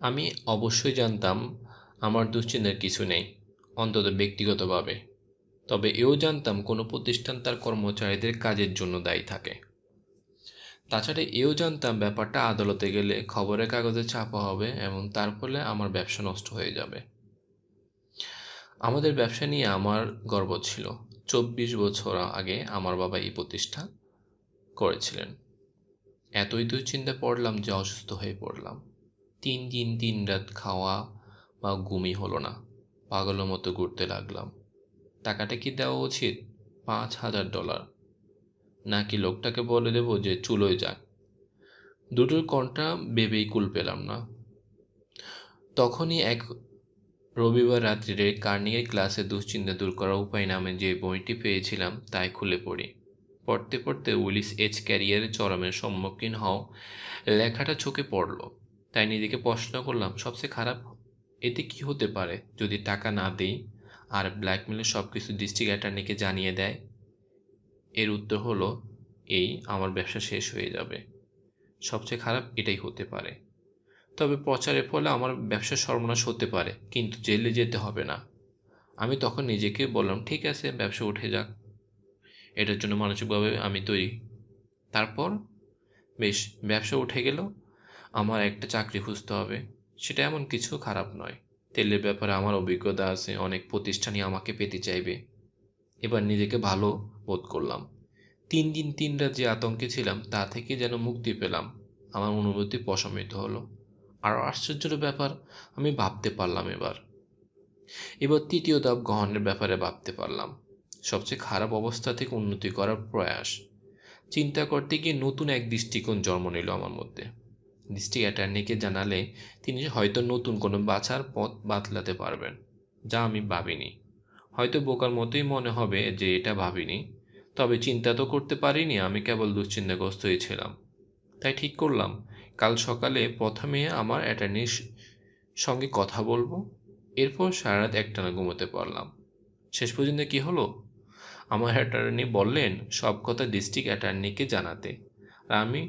আমি অবশ্যই জানতাম আমার দুশ্চিন্তার কিছু নেই, অন্তত ব্যক্তিগতভাবে। তবে এও জানতাম কোনো প্রতিষ্ঠান তার কর্মচারীদের কাজের জন্য দায়ী থাকে। তাছাড়া এও জানতাম ব্যাপারটা আদালতে গেলে খবরের কাগজে ছাপা হবে এবং তার ফলে আমার ব্যবসা নষ্ট হয়ে যাবে। আমাদের ব্যবসা নিয়ে আমার গর্ব ছিল। চব্বিশ বছর আগে আমার বাবা এই প্রতিষ্ঠা করেছিলেন। এতই দুশ্চিন্তা পড়লাম যে অসুস্থ হয়ে পড়লাম। তিন দিন তিন রাত খাওয়া বা ঘুমই হলো না। পাগলের মতো ঘুরতে লাগলাম। টাকাটা কি দেওয়া উচিত? পাঁচ হাজার ডলার। নাকি লোকটাকে বলে দেবো যে চুলোয় যাক। দুটোর কণ্ঠা ভেবেই কুল পেলাম না। তখনই এক রবিবার রাত্রিরে কার্নিগের ক্লাসে দুশ্চিন্তা দূর করার উপায় নামে যে বইটি পেয়েছিলাম তাই খুলে পড়ি। পড়তে পড়তে উইলিস এজ ক্যারিয়ারের চরমের সম্মুখীন হও লেখাটা চোখে পড়ল। তাই নিজেকে প্রশ্ন করলাম, সবচেয়ে খারাপ এতে কি হতে পারে? যদি টাকা না দেই আর ব্ল্যাকমেলের সব কিছু ডিস্ট্রিক্ট অ্যাটর্নিকে জানিয়ে দেয়? এর উত্তর হলো, এই আমার ব্যবসা শেষ হয়ে যাবে। সবচেয়ে খারাপ এটাই হতে পারে। তবে প্রচারের ফলে আমার ব্যবসা সর্বনাশ হতে পারে, কিন্তু জেলে যেতে হবে না। আমি তখন নিজেকে বললাম, ঠিক আছে, ব্যবসা উঠে যাক। এটার জন্য মানসিকভাবে আমি তৈরি। তারপর বেশ, ব্যবসা উঠে গেল। আমার একটা চাকরি খুঁজতে হবে। সেটা এমন কিছু খারাপ নয়। তেলের ব্যাপারে আমার অভিজ্ঞতা আছে, অনেক প্রতিষ্ঠানই আমাকে পেতে চাইবে। এবার নিজেকে ভালো বোধ করলাম। তিন দিন তিন রাত যে আতঙ্কে ছিলাম, তা থেকে যেন মুক্তি পেলাম। আমার অনুভূতি প্রশমিত হলো। আর আশ্চর্যের ব্যাপার, আমি ভাবতে পারলাম এবার। এবার তৃতীয় ধাপ গ্রহণের ব্যাপারে ভাবতে পারলাম। সবচেয়ে খারাপ অবস্থা থেকে উন্নতি করার প্রয়াস। চিন্তা করতে গিয়ে নতুন এক দৃষ্টিকোণ জন্ম নিল আমার মধ্যে। ডিস্ট্রিক্ট অ্যাটর্নিকে জানালে তিনি হয়তো নতুন কোনো বাছার পথ বাতলাতে পারবেন, যা আমি ভাবিনি। হয়তো বোকার মতোই মনে হবে যে এটা ভাবিনি, তবে চিন্তা তো করতে পারিনি, আমি কেবল দুশ্চিন্তাগ্রস্ত হয়েছিলাম তাই ঠিক করলাম, কাল সকালে প্রথমে আমার অ্যাটর্নির সঙ্গে কথা বলব, এরপর সারা রাত একটানা ঘুমোতে পারলাম। শেষ পর্যন্ত কি হলো? আমার অ্যাটর্নি বললেন, সব কথা ডিস্ট্রিক্ট অ্যাটর্নিকে জানাতে। আর আমি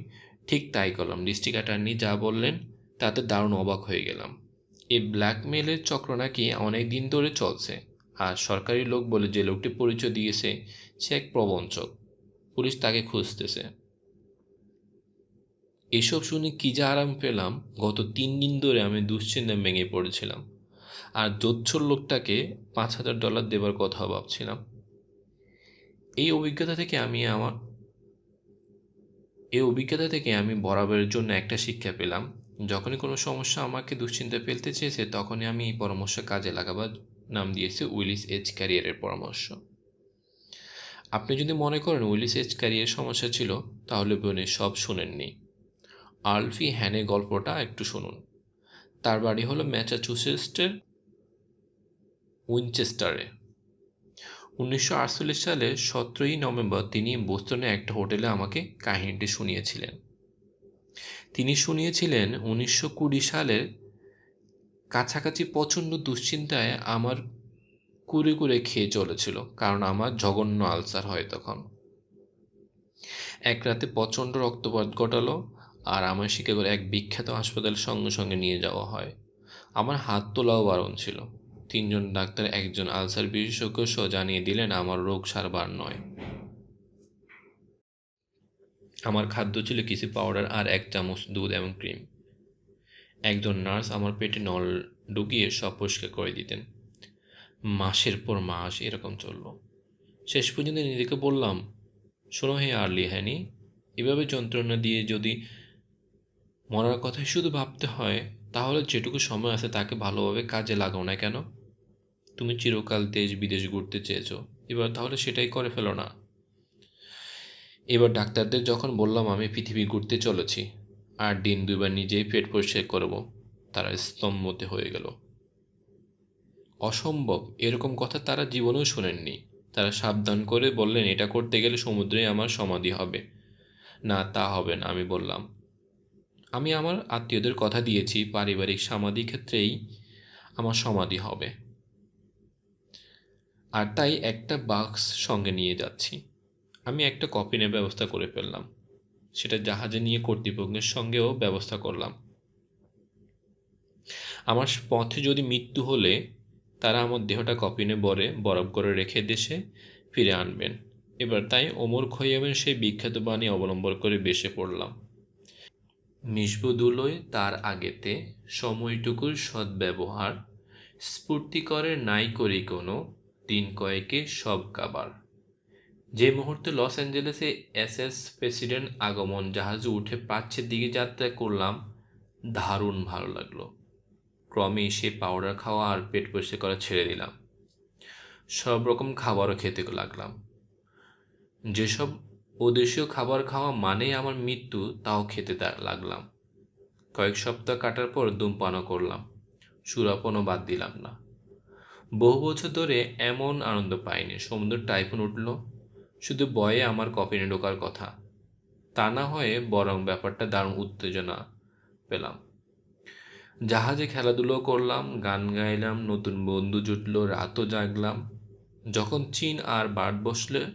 ঠিক তাই করলাম। ডিস্ট্রিক্ট অ্যাটর্নি যা বললেন, তাতে দারুণ অবাক হয়ে গেলাম। এই ব্ল্যাকমেলের চক্র নাকি অনেক দিন ধরে চলছে। আর সরকারি লোক বলে যে লোকটি পরিচয় দিয়েছে, সে এক প্রবঞ্চক। পুলিশ তাকে খুঁজতেছে। এসব শুনে কী যা আরাম পেলাম, গত তিন দিন ধরে আমি দুশ্চিন্তা ভেঙে পড়েছিলাম। আর জোচ্ছর লোকটাকে পাঁচ হাজার ডলার দেবার কথা ভাবছিলাম। এই অভিজ্ঞতা থেকে আমি আমার এই অভিজ্ঞতা থেকে আমি বরাবরের জন্য একটা শিক্ষা পেলাম। যখনই কোনো সমস্যা আমাকে দুশ্চিন্তায় ফেলতে চেয়েছে, তখনই আমি এই পরামর্শ কাজে লাগাবার নাম দিয়েছি উইলিস এজ ক্যারিয়ারের পরামর্শ। আপনি যদি মনে করেন উইলিস এজ ক্যারিয়ার সমস্যা ছিল, তাহলে বোনের সব শুনেননি। আলফি হ্যানে গল্পটা একটু শুনুন। তার বাড়ি হলো ম্যাচাচুসেটসের উইনচেস্টারে। উনিশশো সালের সতেরোই নভেম্বর তিনি বোস্টনে একটা হোটেলে আমাকে কাহিনীটি শুনিয়েছিলেন। তিনি শুনিয়েছিলেন উনিশশো কুড়ি সালের কাছাকাছি প্রচণ্ড দুশ্চিন্তায় আমার কুড়ে কুড়ে খেয়ে চলেছিল, কারণ আমার জঘন্য আলসার হয় তখন। এক রাতে প্রচণ্ড রক্তপাত ঘটালো আর আমার শিকাগোর এক বিখ্যাত হাসপাতালের সঙ্গে সঙ্গে নিয়ে যাওয়া হয়। আমার হাত তোলাও বারণ ছিল। তিনজন ডাক্তার, একজন আলসার বিশেষজ্ঞ সহ জানিয়ে দিলেন, আমার রোগ সারবার নয়। আমার খাদ্য ছিল কিছু পাউডার আর এক চামচ দুধ এবং ক্রিম। একজন নার্স আমার পেটে নল ঢুকিয়ে সব পরিষ্কার করে দিতেন। মাসের পর মাস এরকম চলল। শেষ পর্যন্ত নিজেকে বললাম, শোনো হে আর্লি হ্যানি, এভাবে যন্ত্রণা দিয়ে যদি মরার কথাই শুধু ভাবতে হয়, তাহলে যেটুকু সময় আছে তাকে ভালোভাবে কাজে লাগাও না কেন? তুমি চিরকাল দেশ বিদেশ ঘুরতে চেয়েছো। এবার তাহলে সেটাই করে ফেলো না। এবার ডাক্তারদের যখন বললাম, আমি পৃথিবী ঘুরতে চলেছি, আর দিন দুইবার নিজেই পেট পরিষ্কার করব তারা স্তম্ভতে হয়ে গেল। অসম্ভব, এরকম কথা তারা জীবনেও শোনেননি। তারা সাবধান করে বললেন, এটা করতে গেলে সমুদ্রে আমার সমাধি হবে। না, তা হবে না আমি বললাম। আমি আমার আত্মীয়দের কথা দিয়েছি, পারিবারিক সমাধি ক্ষেত্রেই আমার সমাধি হবে। আর তাই একটা বাক্স সঙ্গে নিয়ে যাচ্ছি। আমি একটা কপি কপিনের ব্যবস্থা করে ফেললাম। সেটা জাহাজে নিয়ে কর্তৃপক্ষের সঙ্গেও ব্যবস্থা করলাম। আমার পথে যদি মৃত্যু হলে, তারা আমার দেহটা কপিনে বরে বরফ করে রেখে দেশে ফিরে আনবেন। এবার তাই ওমর খৈয়ামের সেই বিখ্যাত বাণী অবলম্বন করে বেসে পড়লাম। মিশবুদুলোয় তার আগেতে সময়টুকুর সদ্ব্যবহার, স্ফূর্তি করে নাই করি কোনো দিন কয়েকে সব কাবার। যে মুহূর্তে লস অ্যাঞ্জেলেসে এসএস প্রেসিডেন্ট আগমন, জাহাজে উঠে প্রাচ্যের দিকে যাত্রা করলাম, দারুণ ভালো লাগল। ক্রমে সে পাউডার খাওয়া আর পেট পরিষ্কার করা ছেড়ে দিলাম। সব রকম খাবারও খেতে লাগলাম। যেসব ওদেশীয় খাবার খাওয়া মানেই আমার মৃত্যু, তাও খেতে লাগলাম। কয়েক সপ্তাহ কাটার পর ধূমপানও করলাম। সুরাপনও বাদ দিলাম না। বহু বছর ধরে এমন আনন্দ পাইনি। সমুদ্র টাইফুন উঠল, শুধু বয়ে আমার কফিনে ঢোকার কথা। তা না হয়ে বরং ব্যাপারটা দারুণ উত্তেজনা পেলাম। জাহাজে খেলাধুলো করলাম, গান গাইলাম, নতুন বন্ধু জুটলো, রাতও জাগলাম। যখন চীন আর বাট বসলে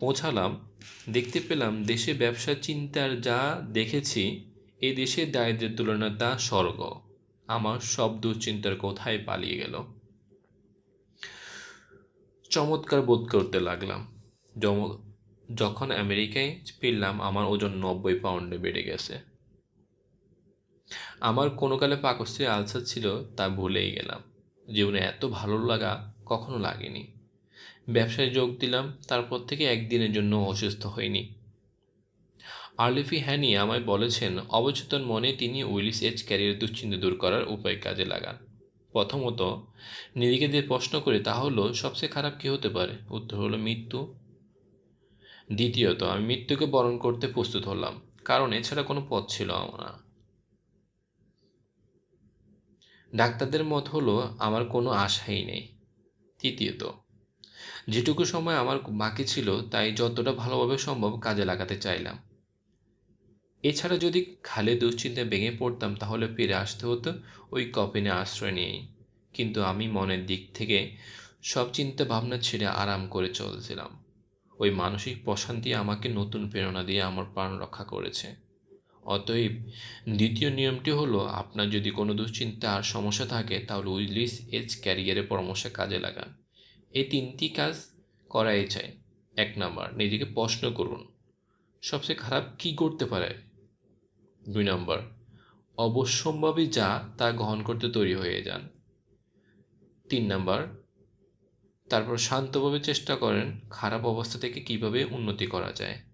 পৌঁছালাম, দেখতে পেলাম দেশে ব্যবসা চিন্তার যা দেখেছি, এ দেশের দারিদ্রের তুলনায় তা স্বর্গ। আমার সব দুশ্চিন্তার কোথায় পালিয়ে গেল? চমৎকার বোধ করতে লাগলাম। যখন আমেরিকায় ফিরলাম, আমার ওজন নব্বই পাউন্ডে বেড়ে গেছে। আমার কোনো কালে পাকস্থলী আলসার ছিল তা ভুলেই গেলাম। জীবনে এত ভালো লাগা কখনো লাগেনি। ব্যবসায় যোগ দিলাম, তারপর থেকে একদিনের জন্য অসুস্থ হইনি। আর্লিফি হ্যানি আমায় বলেছেন, অবচেতন মনে তিনি উইলিস এজ ক্যারিয়ার দুশ্চিন্তা দূর করার উপায় কাজে লাগান। প্রথমত, নিজেকে দিয়ে প্রশ্ন করে, তা হলো, সবচেয়ে খারাপ কী হতে পারে? উত্তর হলো মৃত্যু। দ্বিতীয়ত, আমি মৃত্যুকে বরণ করতে প্রস্তুত হলাম। কারণ এছাড়া কোনো পথ ছিল না। ডাক্তারদের মত হলো, আমার কোনো আশাই নেই। তৃতীয়ত, যেটুকু সময় আমার বাকি ছিল, তাই যতটা ভালোভাবে সম্ভব কাজে লাগাতে চাইলাম। এছাড়া যদি খালে দুশ্চিন্তায় ভেঙে পড়তাম, তাহলে ফিরে আসতে হতো ওই কপিনে আশ্রয় নিয়েই। কিন্তু আমি মনের দিক থেকে সব চিন্তা ভাবনা ছেড়ে আরাম করে চলছিলাম। ওই মানসিক প্রশান্তি আমাকে নতুন প্রেরণা দিয়ে আমার প্রাণ রক্ষা করেছে। অতএব দ্বিতীয় নিয়মটি হলো, আপনার যদি কোনো দুশ্চিন্তা আর সমস্যা থাকে, তাহলে উইলিস এজ ক্যারিয়ারে পরামর্শে কাজে লাগান। এই তিনটি কাজ করাই চাই। এক নাম্বার, নিজেকে প্রশ্ন করুন। সবচেয়ে খারাপ কি করতে পারে? দুই নম্বর, অবশ্যম্ভাবী যা তা গ্রহণ করতে তৈরি হয়ে যান। তিন নম্বর, তারপর শান্তভাবে চেষ্টা করেন খারাপ অবস্থা থেকে কীভাবে উন্নতি করা যায়।